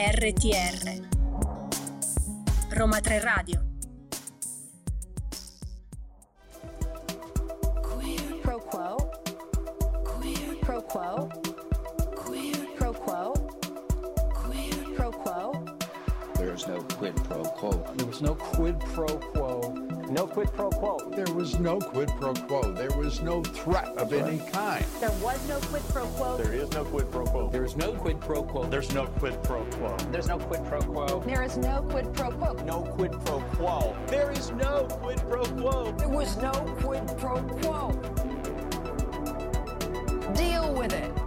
RTR Roma 3 Radio Pro quo. Pro quo. Pro quo. Pro quo. There's no quid pro quo. There was no quid pro quo. No quid pro quo. There was no quid pro quo. There was no threat of any kind. There was no quid pro quo. There is no quid pro quo. There is no quid pro quo. There's no quid pro quo. There's no quid pro quo. There is no quid pro quo. No quid pro quo. There is no quid pro quo. There was no quid pro quo. Deal with it.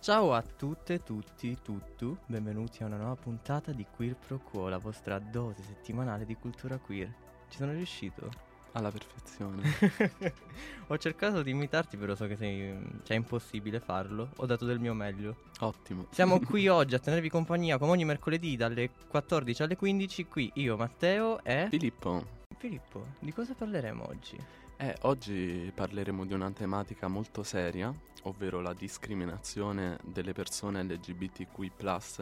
Ciao a tutte, tutti, tuttu, benvenuti a una nuova puntata di Queer Pro Quo, la vostra dose settimanale di cultura queer. Ci sono riuscito? Alla perfezione. Ho cercato di imitarti, però so che sei, cioè, è impossibile farlo. Ho dato del mio meglio. Ottimo. Siamo qui oggi a tenervi compagnia come ogni mercoledì dalle 14 alle 15. Qui io, Matteo e Filippo, Filippo. Di cosa parleremo oggi? Eh, oggi parleremo di una tematica molto seria, ovvero la discriminazione delle persone LGBTQI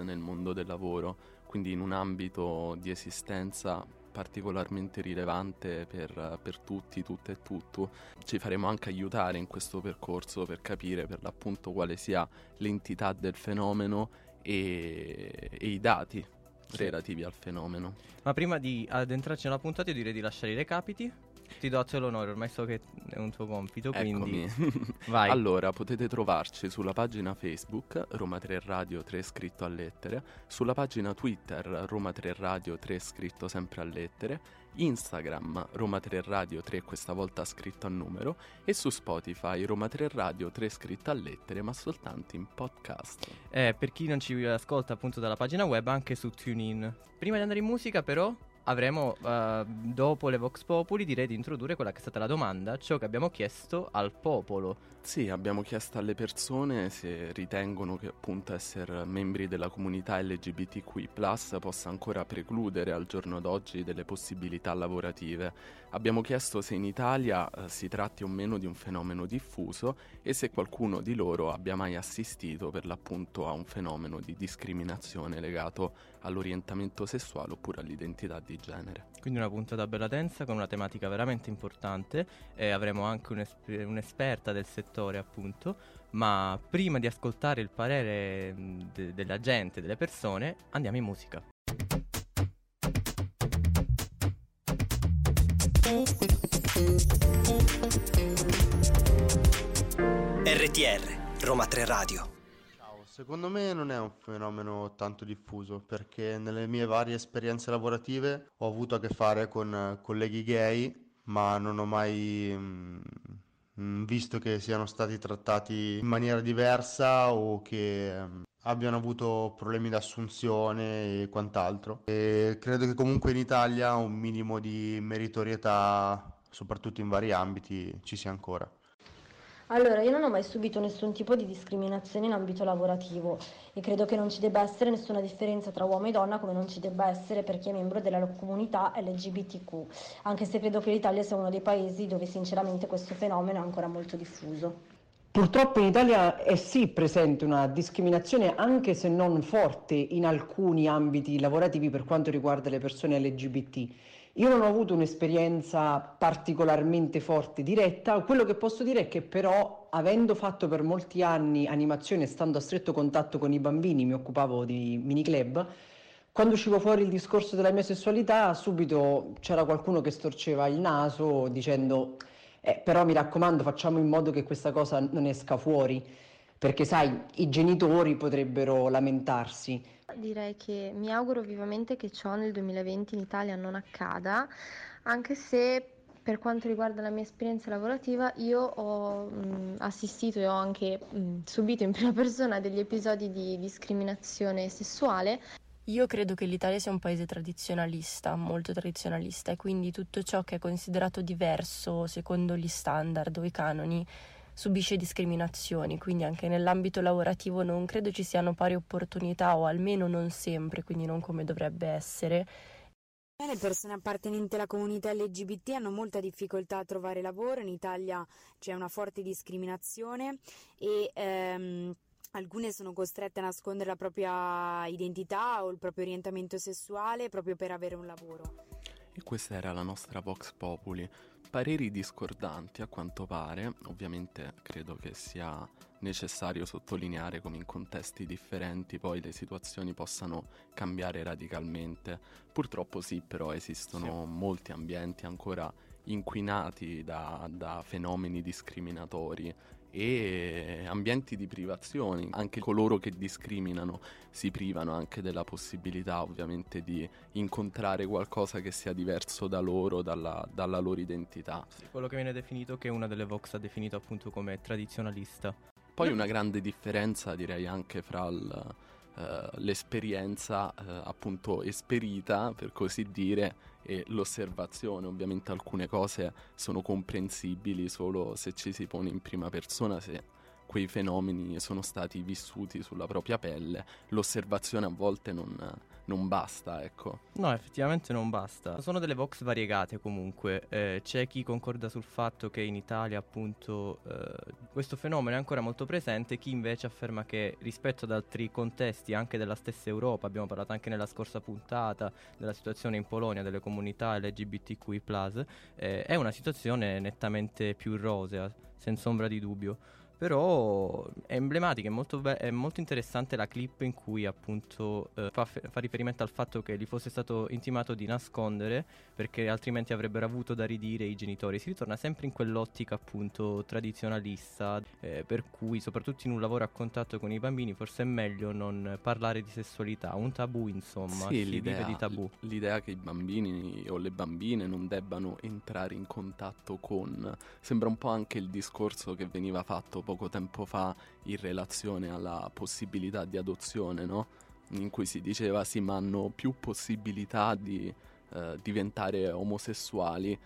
nel mondo del lavoro, quindi in un ambito di esistenza particolarmente rilevante per, per tutti, tutte e tutto. Ci faremo anche aiutare in questo percorso per capire per l'appunto quale sia l'entità del fenomeno e, e i dati Sì. relativi al fenomeno. Ma prima di addentrarci nella puntata, io direi di lasciare i recapiti. Ti do l'onore, ormai so che è un tuo compito, quindi Eccomi. vai. Allora, potete trovarci sulla pagina Facebook Roma 3 Radio 3 scritto a lettere, sulla pagina Twitter Roma 3 Radio 3 scritto sempre a lettere, Instagram Roma 3 Radio 3 questa volta scritto a numero e su Spotify Roma 3 Radio 3 scritto a lettere ma soltanto in podcast. Eh, per chi non ci ascolta appunto dalla pagina web, anche su TuneIn. Prima di andare in musica, però, avremo, eh, dopo le Vox Populi, direi di introdurre quella che è stata la domanda, ciò che abbiamo chiesto al popolo. Sì, abbiamo chiesto alle persone se ritengono che appunto essere membri della comunità LGBTQI possa ancora precludere al giorno d'oggi delle possibilità lavorative. Abbiamo chiesto se in Italia eh, si tratti o meno di un fenomeno diffuso e se qualcuno di loro abbia mai assistito per l'appunto a un fenomeno di discriminazione legato all'orientamento sessuale oppure all'identità di genere. Quindi una puntata bella densa con una tematica veramente importante e avremo anche un'esper- un'esperta del settore appunto, ma prima di ascoltare il parere de- della gente, delle persone, andiamo in musica. RTR Roma 3 Radio. Ciao, secondo me non è un fenomeno tanto diffuso perché nelle mie varie esperienze lavorative ho avuto a che fare con colleghi gay, ma non ho mai mm, visto che siano stati trattati in maniera diversa o che mm, abbiano avuto problemi d'assunzione e quant'altro. E credo che comunque in Italia un minimo di meritorietà, soprattutto in vari ambiti, ci sia ancora. Allora, io non ho mai subito nessun tipo di discriminazione in ambito lavorativo e credo che non ci debba essere nessuna differenza tra uomo e donna come non ci debba essere per chi è membro della comunità LGBTQ, anche se credo che l'Italia sia uno dei paesi dove sinceramente questo fenomeno è ancora molto diffuso. Purtroppo in Italia è sì presente una discriminazione, anche se non forte, in alcuni ambiti lavorativi per quanto riguarda le persone LGBT. Io non ho avuto un'esperienza particolarmente forte diretta, quello che posso dire è che però, avendo fatto per molti anni animazione e stando a stretto contatto con i bambini, mi occupavo di mini club, quando uscivo fuori il discorso della mia sessualità, subito c'era qualcuno che storceva il naso dicendo eh, però mi raccomando facciamo in modo che questa cosa non esca fuori, perché sai, i genitori potrebbero lamentarsi. Direi che mi auguro vivamente che ciò nel 2020 in Italia non accada, anche se per quanto riguarda la mia esperienza lavorativa io ho mh, assistito e ho anche mh, subito in prima persona degli episodi di discriminazione sessuale. Io credo che l'Italia sia un paese tradizionalista, molto tradizionalista, e quindi tutto ciò che è considerato diverso secondo gli standard o i canoni subisce discriminazioni, quindi anche nell'ambito lavorativo non credo ci siano pari opportunità o almeno non sempre, quindi non come dovrebbe essere. Le persone appartenenti alla comunità LGBT hanno molta difficoltà a trovare lavoro, in Italia c'è una forte discriminazione e ehm, alcune sono costrette a nascondere la propria identità o il proprio orientamento sessuale proprio per avere un lavoro. E questa era la nostra Vox Populi. Pareri discordanti a quanto pare, ovviamente credo che sia necessario sottolineare come in contesti differenti poi le situazioni possano cambiare radicalmente. Purtroppo sì, però esistono sì. molti ambienti ancora inquinati da, da fenomeni discriminatori e ambienti di privazioni. Anche coloro che discriminano si privano anche della possibilità ovviamente di incontrare qualcosa che sia diverso da loro, dalla, dalla loro identità. Sì, quello che viene definito, che una delle Vox ha definito appunto come tradizionalista. Poi una grande differenza direi anche fra il, uh, l'esperienza uh, appunto esperita, per così dire, e l'osservazione. Ovviamente alcune cose sono comprensibili solo se ci si pone in prima persona, se quei fenomeni sono stati vissuti sulla propria pelle. L'osservazione a volte non, non basta, ecco. No, effettivamente non basta. Sono delle vox variegate comunque. Eh, c'è chi concorda sul fatto che in Italia appunto eh, questo fenomeno è ancora molto presente, chi invece afferma che rispetto ad altri contesti anche della stessa Europa, abbiamo parlato anche nella scorsa puntata della situazione in Polonia delle comunità LGBTQI+, eh, è una situazione nettamente più rosea, senza ombra di dubbio. Però è emblematica, è molto, be- è molto interessante la clip in cui appunto eh, fa, f- fa, riferimento al fatto che gli fosse stato intimato di nascondere perché altrimenti avrebbero avuto da ridire i genitori. Si ritorna sempre in quell'ottica appunto tradizionalista, eh, per cui soprattutto in un lavoro a contatto con i bambini forse è meglio non parlare di sessualità, un tabù insomma, sì, si l'idea, vive di tabù. L'idea che i bambini o le bambine non debbano entrare in contatto con... Sembra un po' anche il discorso che veniva fatto poco tempo fa in relazione alla possibilità di adozione, no? In cui si diceva sì, ma hanno più possibilità di eh, diventare omosessuali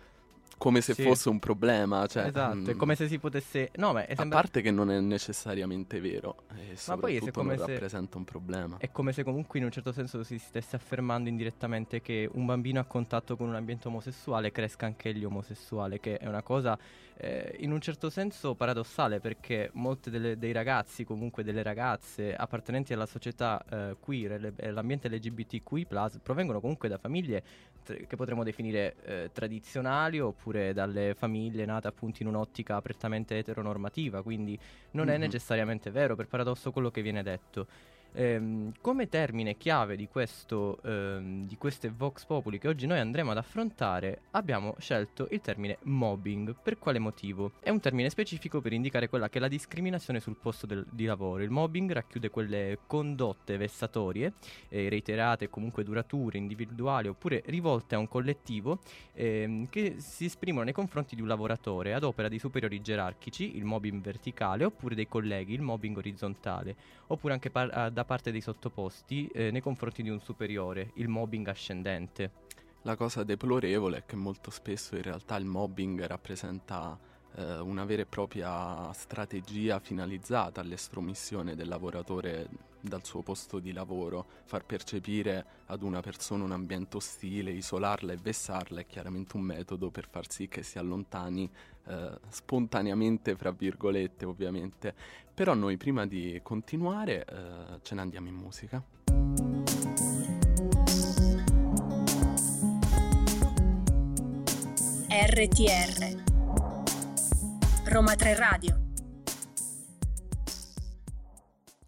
come se sì. fosse un problema. Cioè, esatto, mh, è mm. come se si potesse. No, ma sembra... A parte che non è necessariamente vero, e ma poi è come non se... rappresenta un problema. È come se comunque in un certo senso si stesse affermando indirettamente che un bambino a contatto con un ambiente omosessuale cresca anche egli omosessuale, che è una cosa eh, in un certo senso paradossale perché molti dei ragazzi, comunque delle ragazze appartenenti alla società eh, queer e all'ambiente LGBTQI, provengono comunque da famiglie che potremmo definire eh, tradizionali oppure dalle famiglie nate appunto in un'ottica prettamente eteronormativa, quindi non mm-hmm. è necessariamente vero per paradosso quello che viene detto. Ehm, come termine chiave di, questo, ehm, di queste Vox Populi che oggi noi andremo ad affrontare, abbiamo scelto il termine mobbing. Per quale motivo? È un termine specifico per indicare quella che è la discriminazione sul posto del, di lavoro. Il mobbing racchiude quelle condotte vessatorie, eh, reiterate, comunque durature, individuali oppure rivolte a un collettivo ehm, che si esprimono nei confronti di un lavoratore ad opera di superiori gerarchici, il mobbing verticale, oppure dei colleghi, il mobbing orizzontale, oppure anche par- da da parte dei sottoposti eh, nei confronti di un superiore, il mobbing ascendente. La cosa deplorevole è che molto spesso in realtà il mobbing rappresenta eh, una vera e propria strategia finalizzata all'estromissione del lavoratore dal suo posto di lavoro, far percepire ad una persona un ambiente ostile, isolarla e vessarla è chiaramente un metodo per far sì che si allontani eh, spontaneamente, fra virgolette ovviamente. Però noi prima di continuare eh, ce ne andiamo in musica. RTR Roma 3 Radio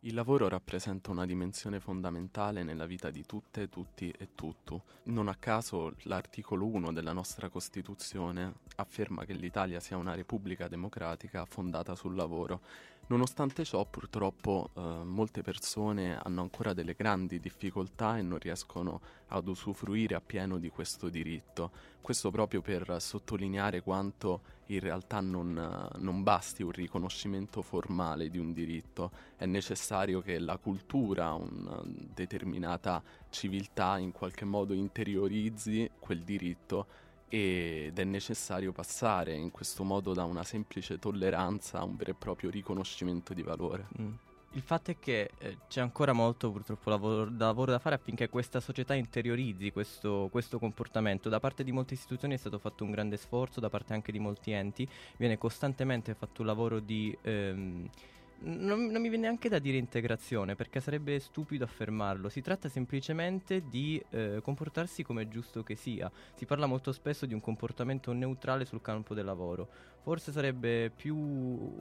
Il lavoro rappresenta una dimensione fondamentale nella vita di tutte, tutti e tutto. Non a caso l'articolo 1 della nostra Costituzione afferma che l'Italia sia una repubblica democratica fondata sul lavoro Nonostante ciò, purtroppo, eh, molte persone hanno ancora delle grandi difficoltà e non riescono ad usufruire appieno di questo diritto. Questo proprio per sottolineare quanto in realtà non, non basti un riconoscimento formale di un diritto, è necessario che la cultura, una determinata civiltà in qualche modo interiorizzi quel diritto ed è necessario passare in questo modo da una semplice tolleranza a un vero e proprio riconoscimento di valore. Mm. Il fatto è che eh, c'è ancora molto purtroppo lavoro lavoro da fare affinché questa società interiorizzi questo, questo, comportamento. Da parte di molte istituzioni è stato fatto un grande sforzo, da parte anche di molti enti, viene costantemente fatto un lavoro di... Ehm, non, non mi viene neanche da dire integrazione, perché sarebbe stupido affermarlo. Si tratta semplicemente di eh, comportarsi come è giusto che sia. Si parla molto spesso di un comportamento neutrale sul campo del lavoro. Forse sarebbe più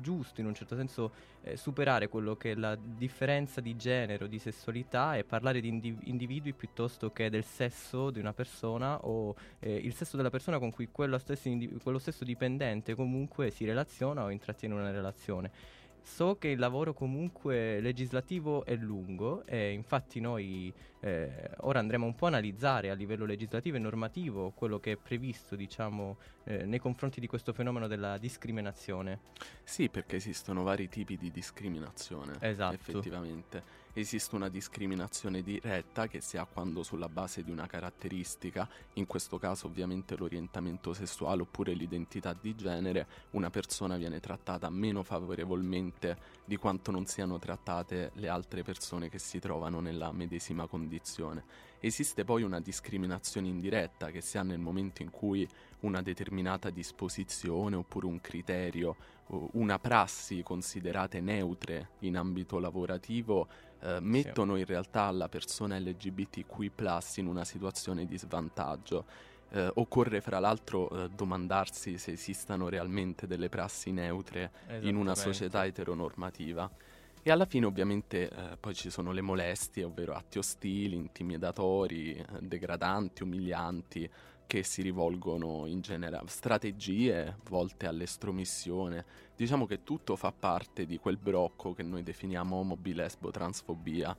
giusto, in un certo senso, eh, superare quello che è la differenza di genere o di sessualità e parlare di indiv- individui piuttosto che del sesso di una persona o eh, il sesso della persona con cui quello stesso, indiv- quello stesso dipendente comunque si relaziona o intrattiene una relazione. So che il lavoro comunque legislativo è lungo e infatti noi eh, ora andremo un po' a analizzare a livello legislativo e normativo quello che è previsto diciamo eh, nei confronti di questo fenomeno della discriminazione. Sì, perché esistono vari tipi di discriminazione. Esatto. Effettivamente. Esiste una discriminazione diretta che si ha quando sulla base di una caratteristica, in questo caso ovviamente l'orientamento sessuale oppure l'identità di genere, una persona viene trattata meno favorevolmente di quanto non siano trattate le altre persone che si trovano nella medesima condizione. Esiste poi una discriminazione indiretta che si ha nel momento in cui una determinata disposizione oppure un criterio, una prassi considerate neutre in ambito lavorativo eh, mettono in realtà la persona LGBTQ in una situazione di svantaggio. Eh, occorre fra l'altro eh, domandarsi se esistano realmente delle prassi neutre in una società eteronormativa. E alla fine ovviamente eh, poi ci sono le molestie, ovvero atti ostili, intimidatori, eh, degradanti, umilianti, che si rivolgono in genere a strategie volte all'estromissione. Diciamo che tutto fa parte di quel brocco che noi definiamo omobilesbo transfobia,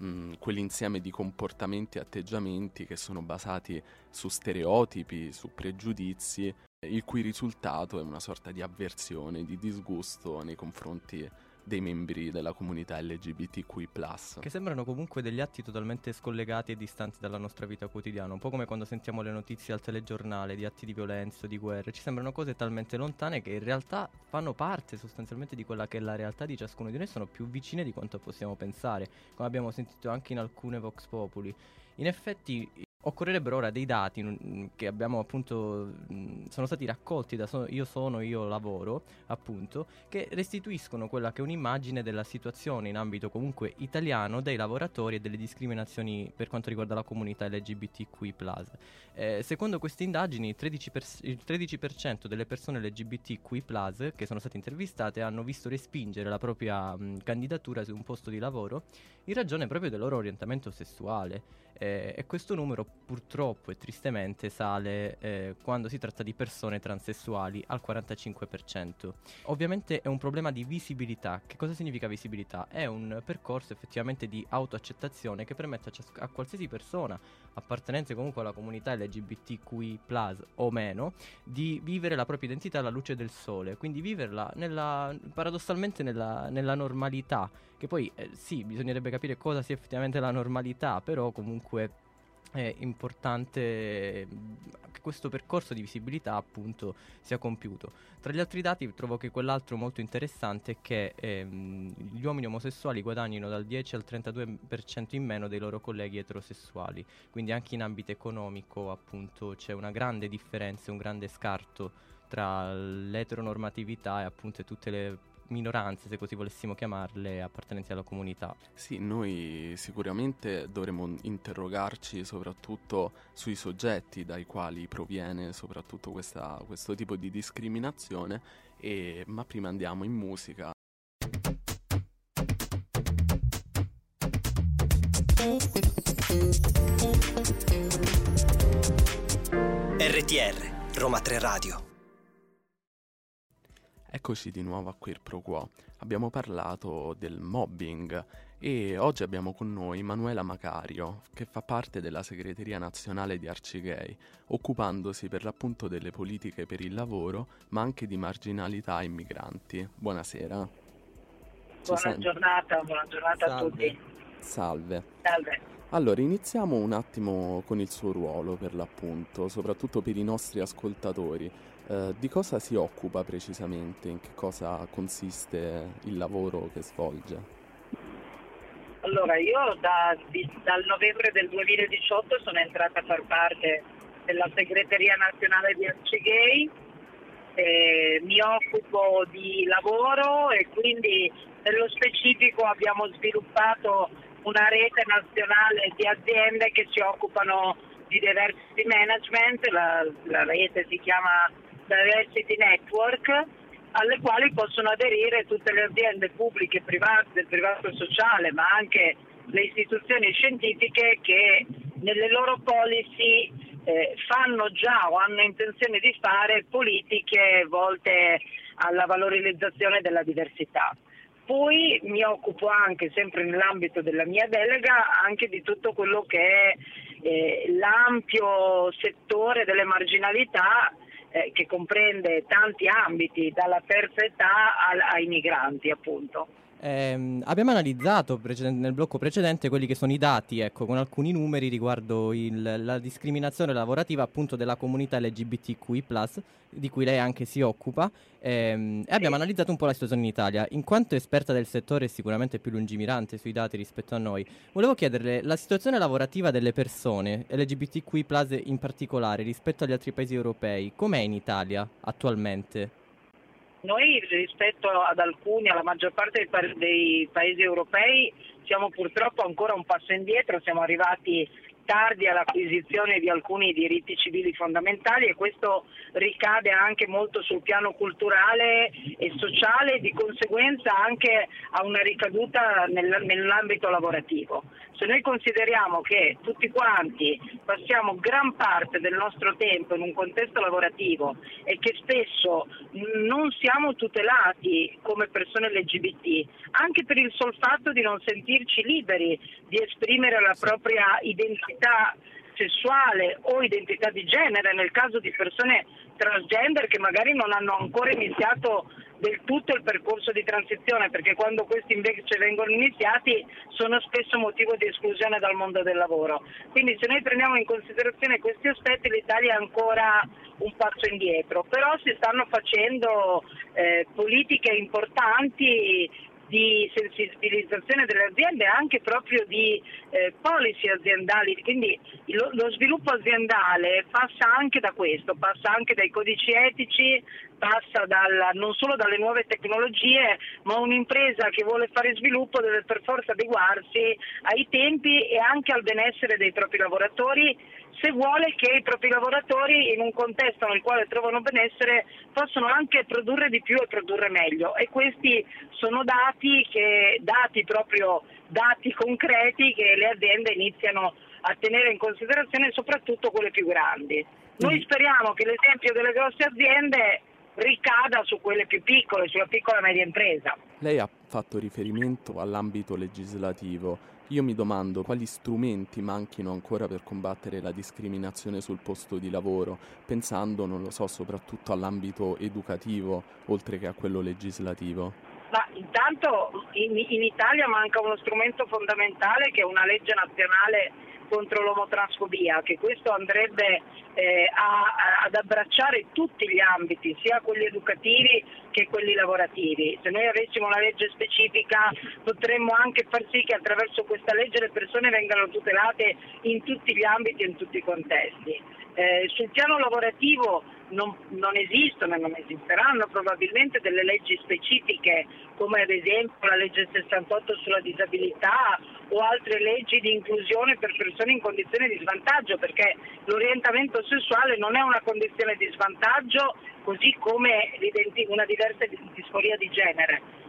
mm, quell'insieme di comportamenti e atteggiamenti che sono basati su stereotipi, su pregiudizi, il cui risultato è una sorta di avversione, di disgusto nei confronti dei membri della comunità LGBTQI. Che sembrano comunque degli atti totalmente scollegati e distanti dalla nostra vita quotidiana, un po' come quando sentiamo le notizie al telegiornale di atti di violenza, di guerre, ci sembrano cose talmente lontane che in realtà fanno parte sostanzialmente di quella che è la realtà di ciascuno di noi, sono più vicine di quanto possiamo pensare, come abbiamo sentito anche in alcune Vox Populi. In effetti Occorrerebbero ora dei dati mh, che abbiamo appunto mh, sono stati raccolti da Io sono, io lavoro, appunto, che restituiscono quella che è un'immagine della situazione in ambito comunque italiano dei lavoratori e delle discriminazioni per quanto riguarda la comunità LGBTQI+. Eh, secondo queste indagini il 13%, per- il 13% delle persone LGBTQI+, che sono state intervistate hanno visto respingere la propria mh, candidatura su un posto di lavoro in ragione proprio del loro orientamento sessuale. Eh, e questo numero purtroppo e tristemente sale eh, quando si tratta di persone transessuali al 45%. Ovviamente è un problema di visibilità. Che cosa significa visibilità? È un percorso effettivamente di autoaccettazione che permette a, cias- a qualsiasi persona appartenente comunque alla comunità LGBTQI o meno di vivere la propria identità alla luce del sole, quindi viverla nella, paradossalmente nella, nella normalità, che poi eh, sì, bisognerebbe capire cosa sia effettivamente la normalità, però comunque è importante che questo percorso di visibilità appunto sia compiuto. Tra gli altri dati trovo che quell'altro molto interessante è che ehm, gli uomini omosessuali guadagnino dal 10 al 32% in meno dei loro colleghi eterosessuali, quindi anche in ambito economico appunto c'è una grande differenza, un grande scarto tra l'eteronormatività e appunto tutte le minoranze, se così volessimo chiamarle, appartenenti alla comunità. Sì, noi sicuramente dovremmo interrogarci soprattutto sui soggetti dai quali proviene soprattutto questa, questo tipo di discriminazione, e, ma prima andiamo in musica. RTR Roma 3 Radio Eccoci di nuovo a Queer Pro Quo. Abbiamo parlato del mobbing e oggi abbiamo con noi Manuela Macario, che fa parte della segreteria nazionale di Arcigay, occupandosi per l'appunto delle politiche per il lavoro, ma anche di marginalità e migranti. Buonasera. buona giornata, buona giornata Salve. a tutti. Salve. Salve. Allora, iniziamo un attimo con il suo ruolo per l'appunto, soprattutto per i nostri ascoltatori. Eh, di cosa si occupa precisamente? In che cosa consiste il lavoro che svolge? Allora, io da, di, dal novembre del 2018 sono entrata a far parte della segreteria nazionale di Arcigay mi occupo di lavoro e quindi nello specifico abbiamo sviluppato una rete nazionale di aziende che si occupano di diversity management, la, la rete si chiama Diversity Network, alle quali possono aderire tutte le aziende pubbliche e private, del privato sociale, ma anche le istituzioni scientifiche che nelle loro policy eh, fanno già o hanno intenzione di fare politiche volte alla valorizzazione della diversità. Poi mi occupo anche, sempre nell'ambito della mia delega, anche di tutto quello che è eh, l'ampio settore delle marginalità eh, che comprende tanti ambiti, dalla terza età al, ai migranti appunto. Eh, abbiamo analizzato precedente, nel blocco precedente quelli che sono i dati, ecco, con alcuni numeri riguardo il, la discriminazione lavorativa appunto della comunità LGBTQI+, di cui lei anche si occupa, ehm, e abbiamo analizzato un po' la situazione in Italia. In quanto esperta del settore sicuramente più lungimirante sui dati rispetto a noi, volevo chiederle la situazione lavorativa delle persone, LGBTQI+, in particolare, rispetto agli altri paesi europei, com'è in Italia attualmente? Noi rispetto ad alcuni, alla maggior parte dei, pa- dei, paesi europei, siamo purtroppo ancora un passo indietro, siamo arrivati tardi all'acquisizione di alcuni diritti civili fondamentali e questo ricade anche molto sul piano culturale e sociale e di conseguenza anche ha una ricaduta nel, nell'ambito lavorativo. Se noi consideriamo che tutti quanti passiamo gran parte del nostro tempo in un contesto lavorativo e che spesso non siamo tutelati come persone LGBT, anche per il sol fatto di non sentirci liberi di esprimere la propria identità sessuale o identità di genere nel caso di persone transgender che magari non hanno ancora iniziato del tutto il percorso di transizione perché quando questi invece vengono iniziati sono spesso motivo di esclusione dal mondo del lavoro. Quindi se noi prendiamo in considerazione questi aspetti l'Italia è ancora un passo indietro, però si stanno facendo eh, politiche importanti di sensibilizzazione delle aziende anche proprio di eh, policy aziendali, quindi lo, lo, sviluppo aziendale passa anche da questo, passa anche dai codici etici, passa dalla, non solo dalle nuove tecnologie, ma un'impresa che vuole fare sviluppo deve per forza adeguarsi ai tempi e anche al benessere dei propri lavoratori se vuole che i propri lavoratori in un contesto nel quale trovano benessere possano anche produrre di più e produrre meglio e questi sono dati, che, dati proprio dati concreti che le aziende iniziano a tenere in considerazione soprattutto quelle più grandi. Noi speriamo che l'esempio delle grosse aziende ricada su quelle più piccole, sulla piccola e media impresa. Lei ha fatto riferimento all'ambito legislativo. Io mi domando quali strumenti manchino ancora per combattere la discriminazione sul posto di lavoro, pensando, non lo so, soprattutto all'ambito educativo, oltre che a quello legislativo. Ma intanto in, in Italia manca uno strumento fondamentale che è una legge nazionale contro l'omotransfobia, che questo andrebbe eh, a, ad abbracciare tutti gli ambiti, sia quelli educativi che quelli lavorativi. Se noi avessimo una legge specifica potremmo anche far sì che attraverso questa legge le persone vengano tutelate in tutti gli ambiti e in tutti i contesti. Eh, sul piano lavorativo non, non, esistono e non esisteranno probabilmente delle leggi specifiche come ad esempio la legge 68 sulla disabilità o altre leggi di inclusione per persone in condizione di svantaggio perché l'orientamento sessuale non è una condizione di svantaggio così come una diversa disforia di genere.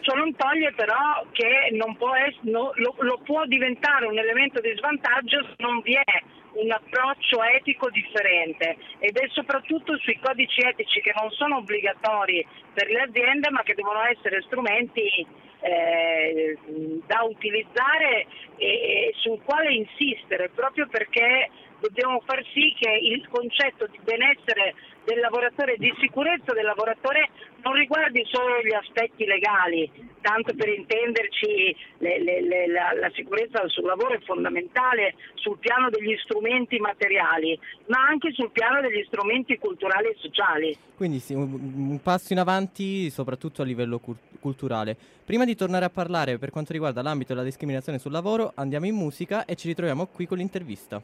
Ciò non toglie però che può essere, no, lo, lo può diventare un elemento di svantaggio se non vi è un approccio etico differente ed è soprattutto sui codici etici che non sono obbligatori per le aziende ma che devono essere strumenti eh, da utilizzare e, e sul quale insistere proprio perché dobbiamo far sì che il concetto di benessere del lavoratore, di sicurezza del lavoratore non riguardi solo gli aspetti legali, tanto per intenderci le, le, le, la, la, sicurezza sul lavoro è fondamentale sul piano degli strumenti materiali, ma anche sul piano degli strumenti culturali e sociali. Quindi sì, un, un passo in avanti soprattutto a livello cur- culturale. Prima di tornare a parlare per quanto riguarda l'ambito della discriminazione sul lavoro, andiamo in musica e ci ritroviamo qui con l'intervista.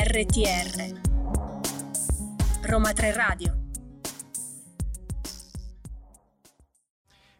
RTR Roma 3 Radio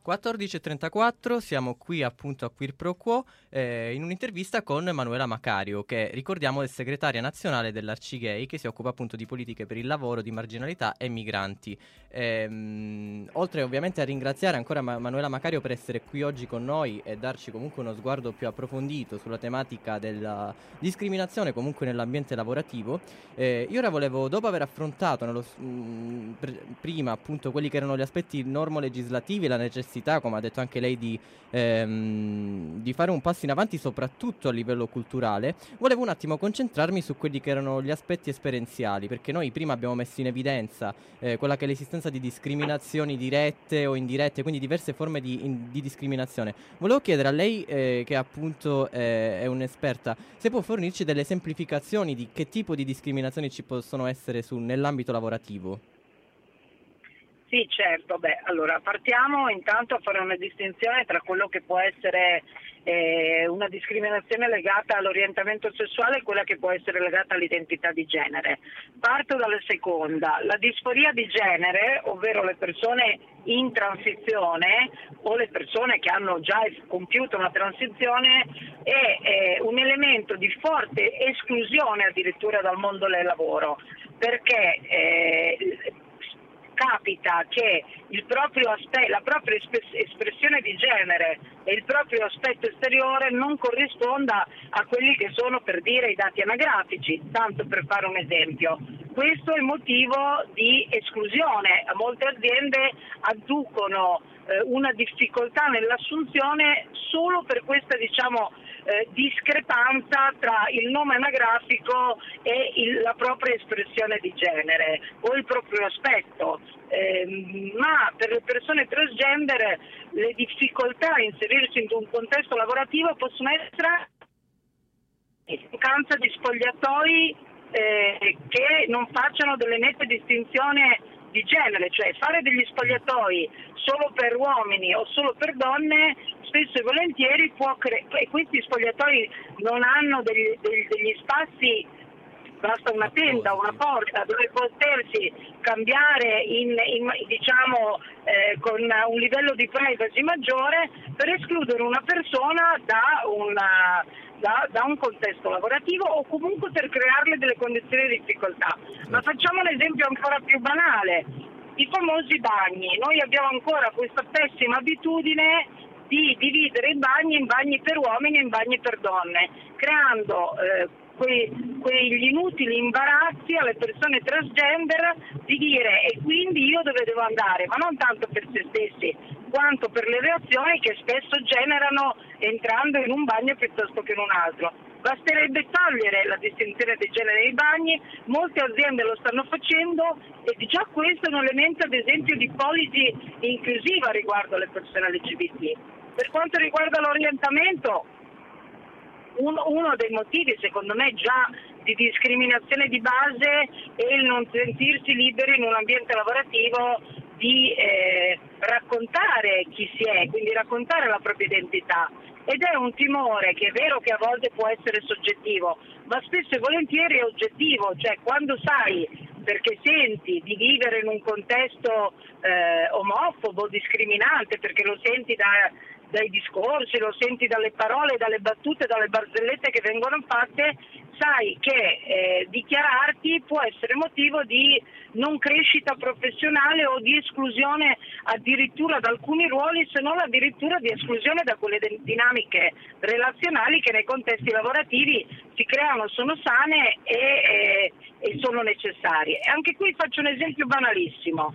14.34, siamo qui appunto a Queer Pro Quo eh, in un'intervista con Manuela Macario, che ricordiamo è segretaria nazionale dell'Arcigay, che si occupa appunto di politiche per il lavoro, di marginalità e migranti. Ehm, oltre ovviamente a ringraziare ancora Ma- Manuela Macario per essere qui oggi con noi e darci comunque uno sguardo più approfondito sulla tematica della discriminazione comunque nell'ambiente lavorativo, eh, io ora volevo, dopo aver affrontato nello, mh, pr- prima appunto quelli che erano gli aspetti normo-legislativi e la necessità come ha detto anche lei, di, ehm, di, fare un passo in avanti soprattutto a livello culturale, volevo un attimo concentrarmi su quelli che erano gli aspetti esperienziali, perché noi prima abbiamo messo in evidenza eh, quella che è l'esistenza di discriminazioni dirette o indirette, quindi diverse forme di, in, di discriminazione. Volevo chiedere a lei, eh, che appunto eh, è un'esperta, se può fornirci delle semplificazioni di che tipo di discriminazioni ci possono essere su, nell'ambito lavorativo. Sì, certo. Beh, allora partiamo intanto a fare una distinzione tra quello che può essere eh, una discriminazione legata all'orientamento sessuale e quella che può essere legata all'identità di genere. Parto dalla seconda. La disforia di genere, ovvero le persone in transizione o le persone che hanno già compiuto una transizione, è, è un elemento di forte esclusione addirittura dal mondo del lavoro perché eh, capita che aspe- la propria esp- espressione di genere e il proprio aspetto esteriore non corrisponda a quelli che sono per dire i dati anagrafici, tanto per fare un esempio. Questo è il motivo di esclusione. Molte aziende adducono eh, una difficoltà nell'assunzione solo per questa diciamo, eh, discrepanza tra il nome anagrafico e il, la propria espressione di genere o il proprio aspetto. Eh, ma per le persone transgender le difficoltà a inserirsi in un contesto lavorativo possono essere mancanza di spogliatoi eh, che non facciano delle nette distinzioni di genere, cioè fare degli spogliatoi solo per uomini o solo per donne spesso e volentieri può creare, e questi spogliatoi non hanno degli, degli, degli spazi basta una tenda, una porta dove potersi cambiare in, in, diciamo, eh, con un livello di privacy maggiore per escludere una persona da, una, da, da, un contesto lavorativo o comunque per crearle delle condizioni di difficoltà. Ma facciamo un esempio ancora più banale, i famosi bagni. Noi abbiamo ancora questa pessima abitudine di dividere i bagni in bagni per uomini e in bagni per donne, creando eh, que, quegli inutili imbarazzi alle persone transgender di dire e quindi io dove devo andare, ma non tanto per se stessi quanto per le reazioni che spesso generano entrando in un bagno piuttosto che in un altro. Basterebbe togliere la distinzione dei generi nei bagni, molte aziende lo stanno facendo e già questo è un elemento ad esempio di policy inclusiva riguardo alle persone LGBT. Per quanto riguarda l'orientamento, uno, dei motivi secondo me già di discriminazione di base è il non sentirsi liberi in un ambiente lavorativo di eh, raccontare chi si è, quindi raccontare la propria identità. Ed è un timore che è vero che a volte può essere soggettivo, ma spesso e volentieri è oggettivo, cioè quando sai perché senti di vivere in un contesto eh, omofobo, discriminante, perché lo senti da, dai discorsi, lo senti dalle parole, dalle battute, dalle barzellette che vengono fatte, sai che eh, dichiararti può essere motivo di non crescita professionale o di esclusione addirittura da alcuni ruoli, se non addirittura di esclusione da quelle dinamiche relazionali che nei contesti lavorativi si creano, sono sane e, e, e sono necessarie. Anche qui faccio un esempio banalissimo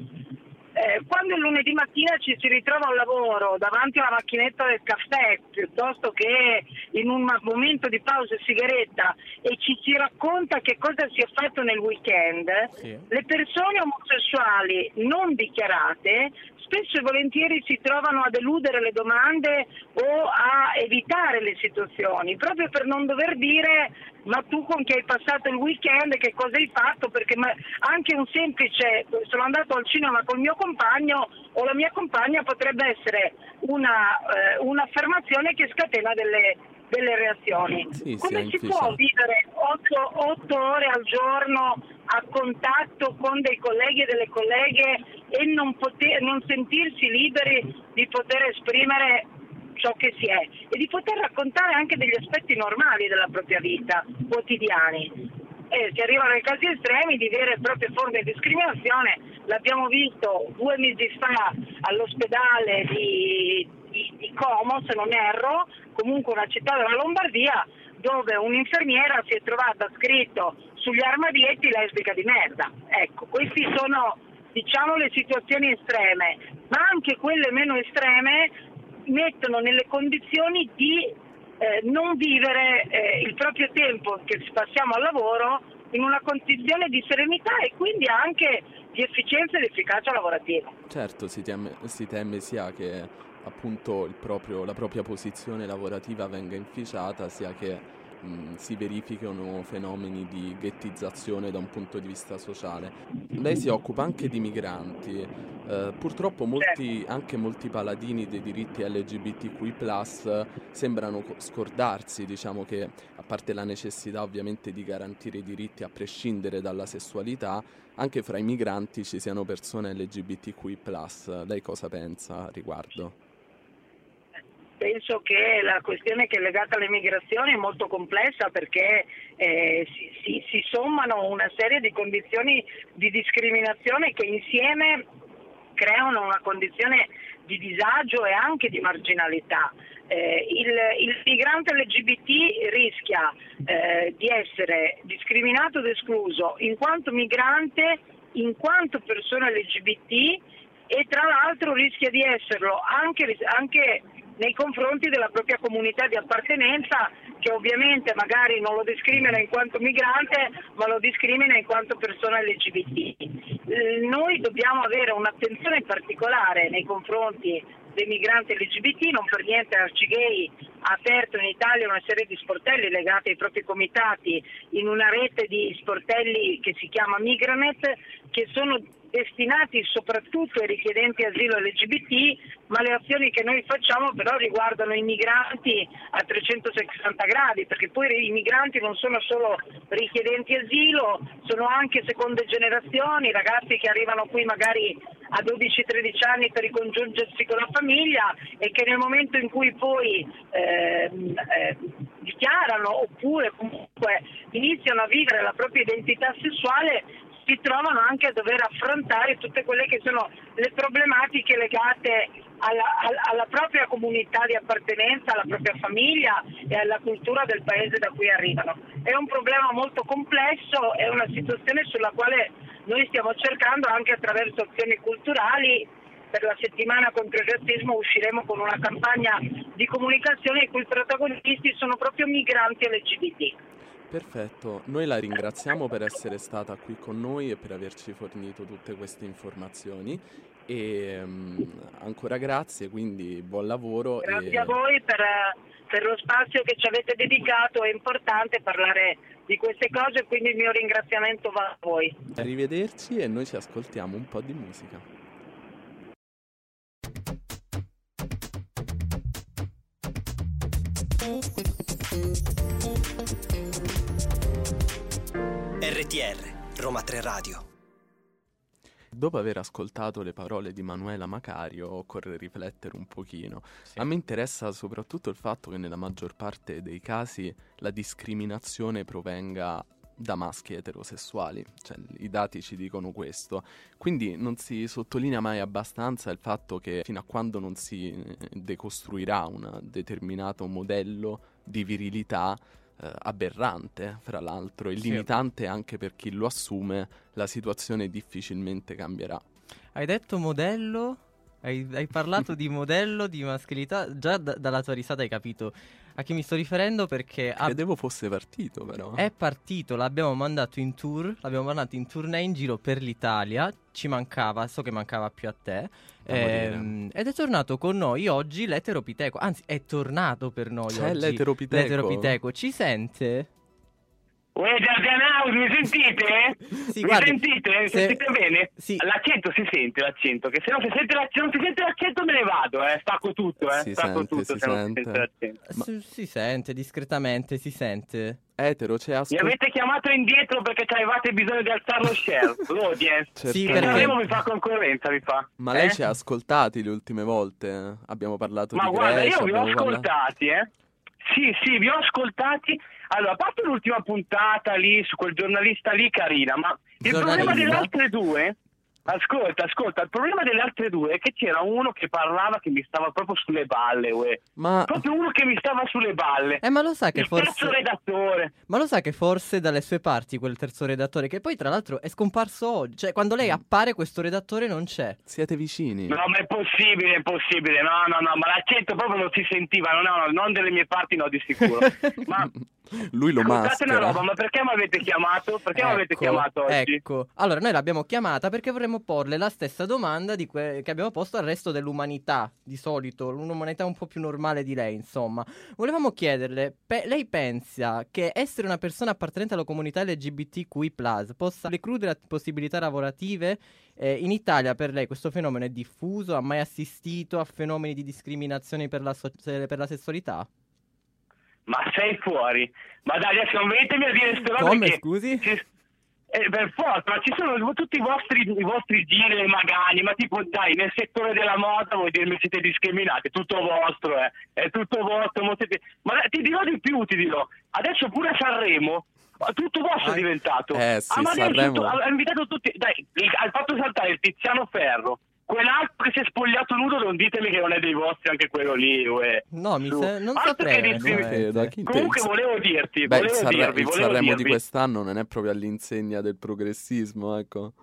eh, quando il lunedì mattina ci si ritrova al lavoro davanti alla macchinetta del caffè piuttosto che in un momento di pausa e sigaretta e ci si racconta che cosa si è fatto nel weekend, sì. le persone omosessuali non dichiarate spesso e volentieri si trovano a deludere le domande o a evitare le situazioni, proprio per non dover dire ma tu con chi hai passato il weekend, che cosa hai fatto? Perché anche un semplice sono andato al cinema col mio compagno o la mia compagna potrebbe essere una, eh, un'affermazione che scatena delle, delle reazioni. Sì, Come si può vivere 8, ore al giorno a contatto con dei colleghi e delle colleghe e non, poter- non sentirsi liberi di poter esprimere ciò che si è e di poter raccontare anche degli aspetti normali della propria vita, quotidiani. E si arrivano ai casi estremi di vere e proprie forme di discriminazione, l'abbiamo visto due mesi fa all'ospedale di, di- di Como, se non erro, comunque una città della Lombardia, dove un'infermiera si è trovata scritto sugli armadietti lesbica di merda. Ecco, queste sono diciamo le situazioni estreme, ma anche quelle meno estreme mettono nelle condizioni di eh, non vivere eh, il proprio tempo che passiamo al lavoro in una condizione di serenità e quindi anche di efficienza ed efficacia lavorativa. Certo, si teme, si teme sia che appunto proprio- la propria posizione lavorativa venga inficiata, sia che mh, si verifichino fenomeni di ghettizzazione da un punto di vista sociale. Lei si occupa anche di migranti. eh, purtroppo molti, anche molti paladini dei diritti LGBTQI sembrano co- scordarsi, diciamo che a parte la necessità ovviamente di garantire i diritti a prescindere dalla sessualità, anche fra i migranti ci siano persone LGBTQI. Lei cosa pensa a riguardo? Penso che la questione che è legata alle è molto complessa perché eh, si, si- si sommano una serie di condizioni di discriminazione che insieme creano una condizione di disagio e anche di marginalità. Eh, il, il migrante LGBT rischia eh, di essere discriminato ed escluso in quanto migrante, in quanto persona LGBT e tra l'altro rischia di esserlo anche, anche nei confronti della propria comunità di appartenenza che ovviamente magari non lo discrimina in quanto migrante ma lo discrimina in quanto persona LGBT. Noi dobbiamo avere un'attenzione particolare nei confronti dei migranti LGBT, non per niente Arcigay ha aperto in Italia una serie di sportelli legati ai propri comitati in una rete di sportelli che si chiama Migranet che sono destinati soprattutto ai richiedenti asilo LGBT, ma le azioni che noi facciamo però riguardano i migranti a 360 gradi, perché poi i migranti non sono solo richiedenti asilo, sono anche seconde generazioni, ragazzi che arrivano qui magari a 12-13 anni per ricongiungersi con la famiglia e che nel momento in cui poi ehm, eh, dichiarano oppure comunque iniziano a vivere la propria identità sessuale si trovano anche a dover affrontare tutte quelle che sono le problematiche legate alla- alla propria comunità di appartenenza, alla propria famiglia e alla cultura del paese da cui arrivano. È un problema molto complesso, è una situazione sulla quale noi stiamo cercando anche attraverso azioni culturali. Per la settimana contro il razzismo usciremo con una campagna di comunicazione i cui protagonisti sono proprio migranti LGBT. Perfetto, noi la ringraziamo per essere stata qui con noi e per averci fornito tutte queste informazioni e mm, ancora grazie, quindi buon lavoro Grazie e a voi per, per lo spazio che ci avete dedicato, è importante parlare di queste cose, quindi il mio ringraziamento va a voi. arrivederci e noi ci ascoltiamo un po' di musica. RTR, Roma 3 Radio. Dopo aver ascoltato le parole di Manuela Macario, occorre riflettere un pochino. A me interessa soprattutto il fatto che nella maggior parte dei casi la discriminazione provenga da maschi eterosessuali, cioè i dati ci dicono questo. Quindi non si sottolinea mai abbastanza il fatto che fino a quando non si eh, decostruirà un determinato modello di virilità aberrante, fra l'altro, e Sì. limitante anche per chi lo assume, la situazione difficilmente cambierà. Hai detto modello? Hai, hai parlato di modello, di maschilità? Già da- dalla tua risata hai capito a chi mi sto riferendo perché Credevo fosse partito, però. è partito, l'abbiamo mandato in tour, l'abbiamo mandato in tournée in giro per l'Italia, ci mancava, so che mancava più a te, ehm, ed è tornato con noi oggi l'eteropiteco, anzi è tornato per noi C'è oggi l'eteropiteco? l'eteropiteco. ci sente? Uè, Giardanaus, mi sentite? Sì, mi guardi, sentite? se- Sentite bene? sì. L'accento si sente, l'accento, che se non si sente l'accento, non si sente l'accento me ne vado, eh. Stacco tutto, eh. Si Stacco sente, tutto si se non si sente. sente l'accento. Si, si sente discretamente, si sente. Etero, c'è Mi ascoltato. avete chiamato indietro perché avevate bisogno di alzare lo share, l'audience. Sì, Che perché- Sanremo mi fa concorrenza, mi fa. Ma lei Eh? ci ha ascoltati le ultime volte? eh? Abbiamo parlato Ma di guarda, Grecia, io vi ho abbiamo parlato- ascoltati, eh. Sì, sì, vi ho ascoltati. Allora, a parte l'ultima puntata lì su quel giornalista lì, carina, ma il Giornalista? problema delle altre due. Ascolta, ascolta, il problema delle altre due è che c'era uno che parlava che mi stava proprio sulle balle, uè. Ma Proprio uno che mi stava sulle balle. Eh, ma lo sa che il forse... terzo redattore. Ma lo sa che forse dalle sue parti quel terzo redattore, che poi tra l'altro è scomparso oggi, cioè quando lei appare questo redattore non c'è. siete vicini? No, ma è possibile, è possibile. No, no, no, ma l'accento proprio non si sentiva. No, no, no, non delle mie parti, no, di sicuro. Ma Lui lo una maschera. roba, ma perché mi avete chiamato? Perché mi avete chiamato oggi? Ecco, allora noi l'abbiamo chiamata perché vorremmo porle la stessa domanda di que- che abbiamo posto al resto dell'umanità, di solito, un'umanità un po' più normale di lei, insomma. Volevamo chiederle, pe- lei pensa che essere una persona appartenente alla comunità LGBTQI+, possa precludere a- possibilità lavorative? Eh, in Italia per lei questo fenomeno è diffuso? Ha mai assistito a fenomeni di discriminazione per la, so- per la sessualità? Ma sei fuori. Ma dai, adesso non venitemi a dire queste robe Come, scusi? ci- eh, per forza, ma ci sono tutti i vostri, i vostri giri, le magagne, ma tipo dai, nel settore della moda vuoi dirmi siete discriminati, è tutto vostro, eh. è tutto vostro, siete- ma ti dirò di più, ti dirò, adesso pure a Sanremo, tutto vostro Ah, è diventato. eh, sì, Sanremo. tutto- ha invitato tutti, dai, il- ha fatto saltare il Tiziano Ferro, quell'altro che si è spogliato nudo, non ditemi che non è dei vostri anche quello lì, uè. No, mi sa- non Altro saprei. che. Credo, a chi Comunque pensa? volevo dirti, Beh, il, volevo Sanre- dirvi, il volevo Sanremo dirvi. di quest'anno non è proprio all'insegna del progressismo, ecco.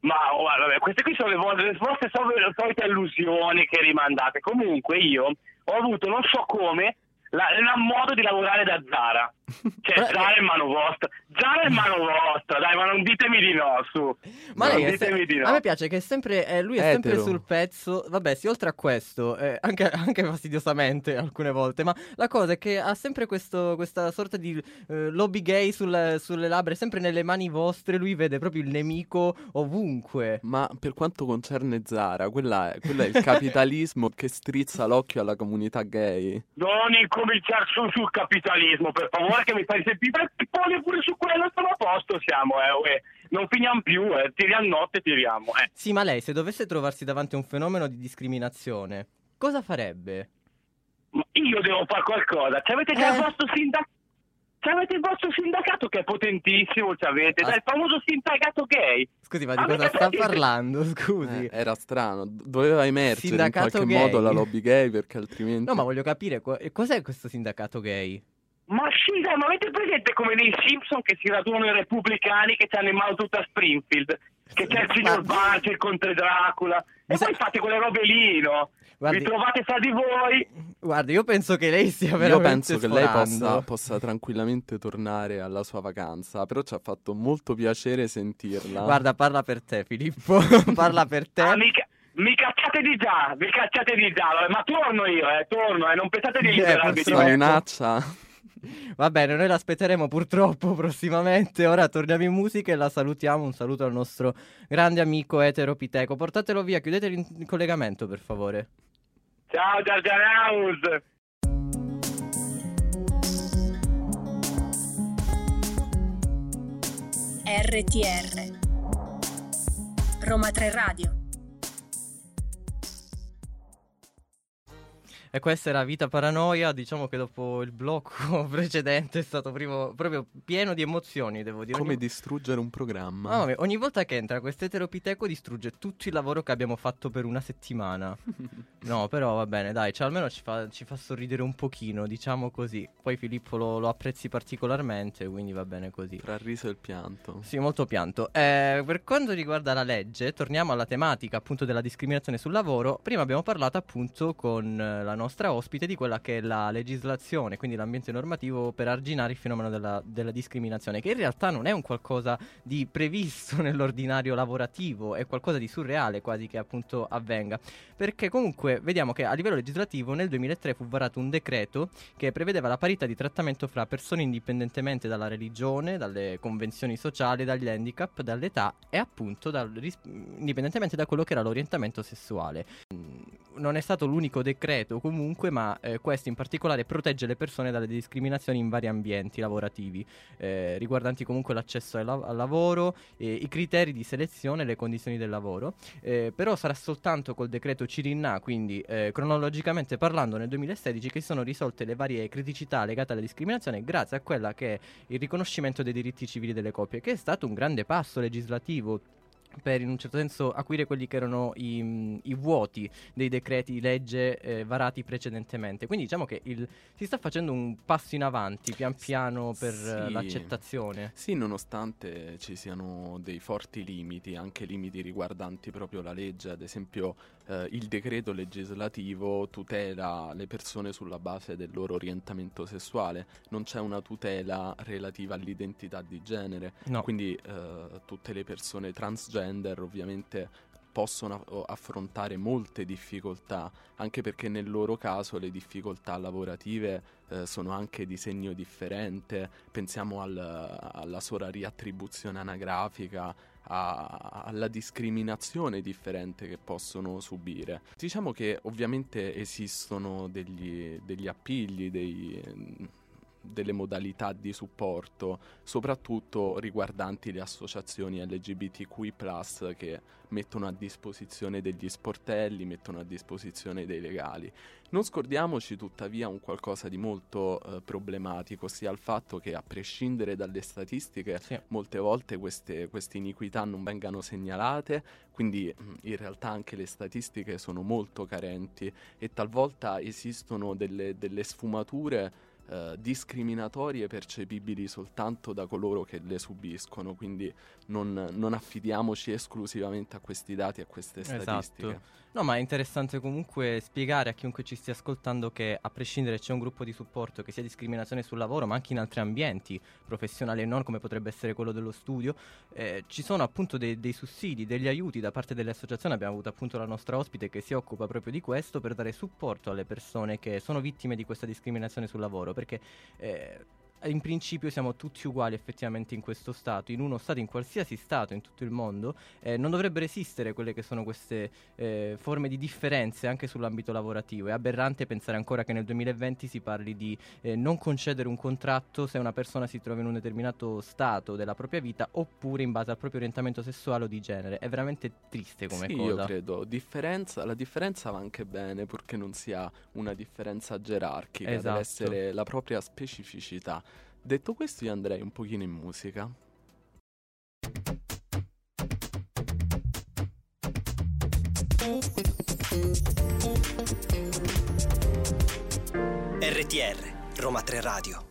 Ma oh, guarda, vabbè, queste qui sono le, vo- le vostre le solite illusioni che rimandate. Comunque io ho avuto, non so come, la, la modo di lavorare da Zara. Cioè, Però- Zara è mano vostra. Zara è mano vostra, dai, ma non ditemi di no, su. Ma non lei se- ditemi di no. a me piace che sempre, eh, lui è sempre Etero. sul pezzo. Vabbè, sì, oltre a questo, eh, anche, anche fastidiosamente alcune volte. Ma la cosa è che ha sempre questo, questa sorta di eh, lobby gay sul- sulle labbra, sempre nelle mani vostre. Lui vede proprio il nemico ovunque. Ma per quanto concerne Zara, quella è, quello è il capitalismo che strizza l'occhio alla comunità gay. Non incominciare su sul capitalismo, per favore, che mi fai sentire pippone pure su quello, sono a posto siamo, eh. Non finiamo più, eh. Tiriamo notte, tiriamo, eh. Sì, ma lei, se dovesse trovarsi davanti a un fenomeno di discriminazione, cosa farebbe? Ma io devo fare qualcosa. C'avete già Eh. il vostro sindacato. C'avete il vostro sindacato che è potentissimo, c'avete. Dai, il famoso sindacato gay. Scusi, ma di Avete cosa sta capito? parlando? Scusi. Eh, era strano, doveva emergere in Sindacato qualche gay. modo la lobby gay perché altrimenti... No, ma voglio capire, co- cos'è questo sindacato gay? Ma sì, dai, ma avete presente come nei Simpson che si radunano i repubblicani che hanno in mano tutta Springfield? Che c'è il signor Barger contro Dracula. E poi fate quelle robe lì, no? Guardi- Vi trovate fra di voi. Guarda, io penso che lei stia Io veramente penso che lei sforando. possa, possa tranquillamente tornare alla sua vacanza, però ci ha fatto molto piacere sentirla. Guarda, parla per te, Filippo. parla per te. Ah, mica- Mi cacciate di già, mi cacciate di già, ma torno io, eh, torno, eh, non pensate di Eh, liberarvi di purtroppo. me. minaccia. Va bene, noi l'aspetteremo purtroppo prossimamente. Ora torniamo in musica e la salutiamo. Un saluto al nostro grande amico Etero Piteco. Portatelo via, chiudete il collegamento, per favore. Ciao Giargianaus! RTR Roma 3 Radio E questa era Vita Paranoia. Diciamo che dopo il blocco precedente è stato primo- proprio pieno di emozioni, devo dire. Come Ogni- distruggere un programma. Mamma mia, ogni volta che entra questo eteropiteco distrugge tutto il lavoro che abbiamo fatto per una settimana. No, però va bene, dai, cioè, almeno ci fa, ci fa sorridere un pochino, diciamo così. Poi Filippo lo, lo apprezzi particolarmente, quindi va bene così. Tra il riso e il pianto. Sì, molto pianto. Eh, per quanto riguarda la legge, torniamo alla tematica appunto della discriminazione sul lavoro. Prima abbiamo parlato appunto con eh, la nostra ospite di quella che è la legislazione, quindi l'ambiente normativo per arginare il fenomeno della, della discriminazione, che in realtà non è un qualcosa di previsto nell'ordinario lavorativo, è qualcosa di surreale quasi che appunto avvenga. Perché comunque vediamo che a livello legislativo nel 2003 fu varato un decreto che prevedeva la parità di trattamento fra persone indipendentemente dalla religione, dalle convenzioni sociali, dagli handicap, dall'età e appunto dal, indipendentemente da quello che era l'orientamento sessuale. Non è stato l'unico decreto comunque, ma eh, questo in particolare protegge le persone dalle discriminazioni in vari ambienti lavorativi, eh, riguardanti comunque l'accesso al, al lavoro, eh, i criteri di selezione e le condizioni del lavoro. Eh, però sarà soltanto col decreto Cirinna, quindi eh, cronologicamente parlando nel 2016, che sono risolte le varie criticità legate alla discriminazione grazie a quella che è il riconoscimento dei diritti civili delle coppie, che è stato un grande passo legislativo per in un certo senso acuire quelli che erano i, i vuoti dei decreti di legge eh, varati precedentemente. Quindi diciamo che il- si sta facendo un passo in avanti pian piano per eh, Sì. l'accettazione. Sì, nonostante ci siano dei forti limiti, anche limiti riguardanti proprio la legge, ad esempio eh, il decreto legislativo tutela le persone sulla base del loro orientamento sessuale, non c'è una tutela relativa all'identità di genere, No. quindi eh, tutte le persone transgender ovviamente possono affrontare molte difficoltà, anche perché nel loro caso le difficoltà lavorative eh, sono anche di segno differente, pensiamo al- alla sola riattribuzione anagrafica, a- alla discriminazione differente che possono subire. Diciamo che ovviamente esistono degli, degli appigli, dei delle modalità di supporto, soprattutto riguardanti le associazioni LGBTQI che mettono a disposizione degli sportelli, mettono a disposizione dei legali. Non scordiamoci tuttavia un qualcosa di molto eh, problematico, ossia il fatto che a prescindere dalle statistiche molte volte queste, queste iniquità non vengano segnalate, quindi mh, in realtà anche le statistiche sono molto carenti e talvolta esistono delle, delle sfumature eh, discriminatorie percepibili soltanto da coloro che le subiscono, quindi non, non affidiamoci esclusivamente a questi dati, a queste statistiche. Esatto. No, ma è interessante comunque spiegare a chiunque ci stia ascoltando che a prescindere c'è un gruppo di supporto che sia discriminazione sul lavoro, ma anche in altri ambienti professionali e non come potrebbe essere quello dello studio, eh, ci sono appunto dei, dei sussidi, degli aiuti da parte delle associazioni. Abbiamo avuto appunto la nostra ospite che si occupa proprio di questo per dare supporto alle persone che sono vittime di questa discriminazione sul lavoro, perché eh, in principio siamo tutti uguali effettivamente in questo stato, in uno stato, in qualsiasi stato in tutto il mondo, eh, non dovrebbero esistere quelle che sono queste eh, forme di differenze anche sull'ambito lavorativo. È aberrante pensare ancora che nel 2020 si parli di eh, non concedere un contratto se una persona si trova in un determinato stato della propria vita oppure in base al proprio orientamento sessuale o di genere. È veramente triste come sì, cosa. io credo. Differenza, la differenza va anche bene purché non sia una differenza gerarchica, Esatto. deve essere la propria specificità. Detto questo, io andrei un pochino in musica. RTR, Roma 3 Radio.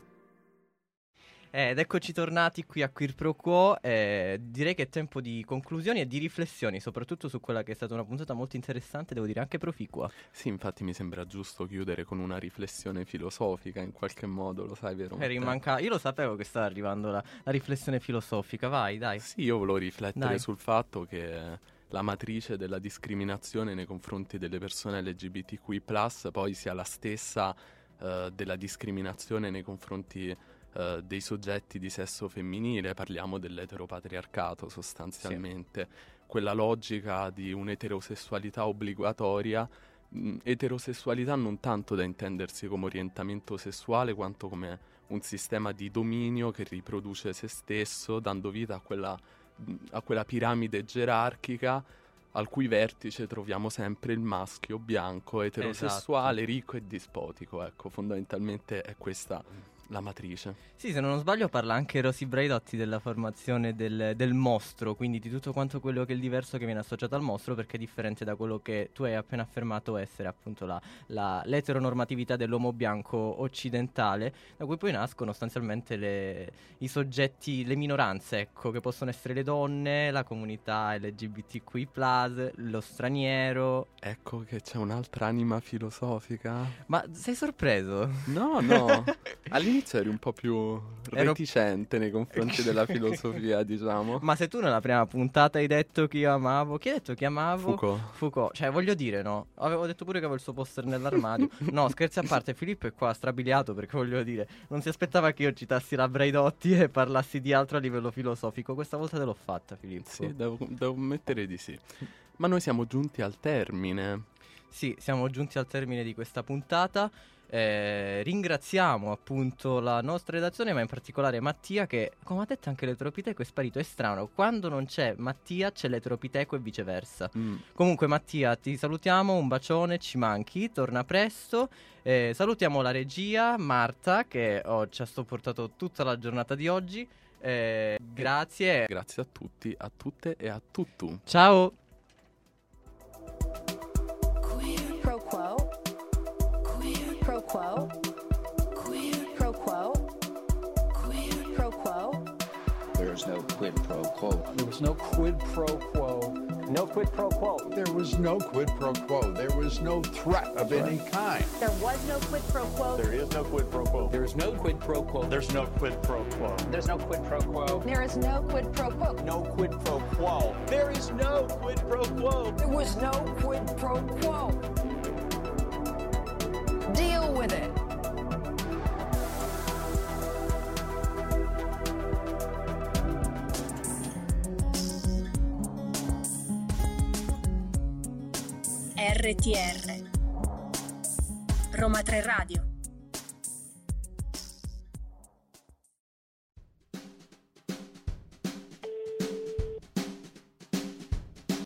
Eh, Ed eccoci tornati qui a Queer Pro Quo. eh, direi che è tempo di conclusioni e di riflessioni, soprattutto su quella che è stata una puntata molto interessante, devo dire anche proficua. Sì, infatti mi sembra giusto chiudere con una riflessione filosofica in qualche modo, lo sai, vero? Eri in Matteo? manca- Io lo sapevo che stava arrivando la, la riflessione filosofica, vai, dai. Sì, io volevo riflettere Dai. sul fatto che la matrice della discriminazione nei confronti delle persone LGBTQI poi sia la stessa eh, della discriminazione nei confronti eh, dei soggetti di sesso femminile, parliamo dell'eteropatriarcato sostanzialmente, quella logica di un'eterosessualità obbligatoria mh, eterosessualità non tanto da intendersi come orientamento sessuale quanto come un sistema di dominio che riproduce se stesso dando vita a quella, mh, a quella piramide gerarchica al cui vertice troviamo sempre il maschio bianco, eterosessuale, ricco e dispotico. Ecco, fondamentalmente è questa la matrice. Sì, se non sbaglio parla anche Rosy Braidotti della formazione del, del mostro, quindi di tutto quanto quello che è il diverso che viene associato al mostro, perché è differente da quello che tu hai appena affermato essere appunto la, la, l'eteronormatività dell'uomo bianco occidentale, da cui poi nascono sostanzialmente le, i soggetti, le minoranze, ecco, che possono essere le donne, la comunità LGBTQI, lo straniero. Ecco che c'è un'altra anima filosofica. Ma sei sorpreso? No, no. All'inizio eri un po' più Ero- reticente nei confronti della filosofia, diciamo. Ma se tu nella prima puntata hai detto che io amavo, chi ha detto che amavo? Foucault. Foucault. Cioè, voglio dire, no. Avevo detto pure che avevo il suo poster nell'armadio. no, scherzi a parte, Filippo è qua strabiliato perché voglio dire, non si aspettava che io citassi la Braidotti e parlassi di altro a livello filosofico. Questa volta te l'ho fatta, Filippo. Sì, devo, devo ammettere di sì. Ma noi siamo giunti al termine. Sì, siamo giunti al termine di questa puntata. Eh, ringraziamo appunto la nostra redazione, ma in particolare Mattia, che come ha detto anche l'eteropiteco è sparito. È strano, quando non c'è Mattia c'è l'eteropiteco e viceversa. Mm. Comunque, Mattia, ti salutiamo, un bacione, ci manchi, torna presto. Eh, salutiamo la regia, Marta, che oh, ci ha sopportato tutta la giornata di oggi. Eh, grazie. Grazie a tutti, a tutte e a tuttu. Ciao. Pro quo. Pro quo. Pro quo. Pro quo. There's no quid pro quo. There was no quid pro quo. No quid pro quo. There was no quid pro quo. There was no threat of any kind. There was no quid pro quo. There is no quid pro quo. There is no quid pro quo. There's no quid pro quo. There's no quid pro quo. There is no quid pro quo. No quid pro quo. There is no quid pro quo. There was no quid pro quo. Deal with it. RTR Roma 3 Radio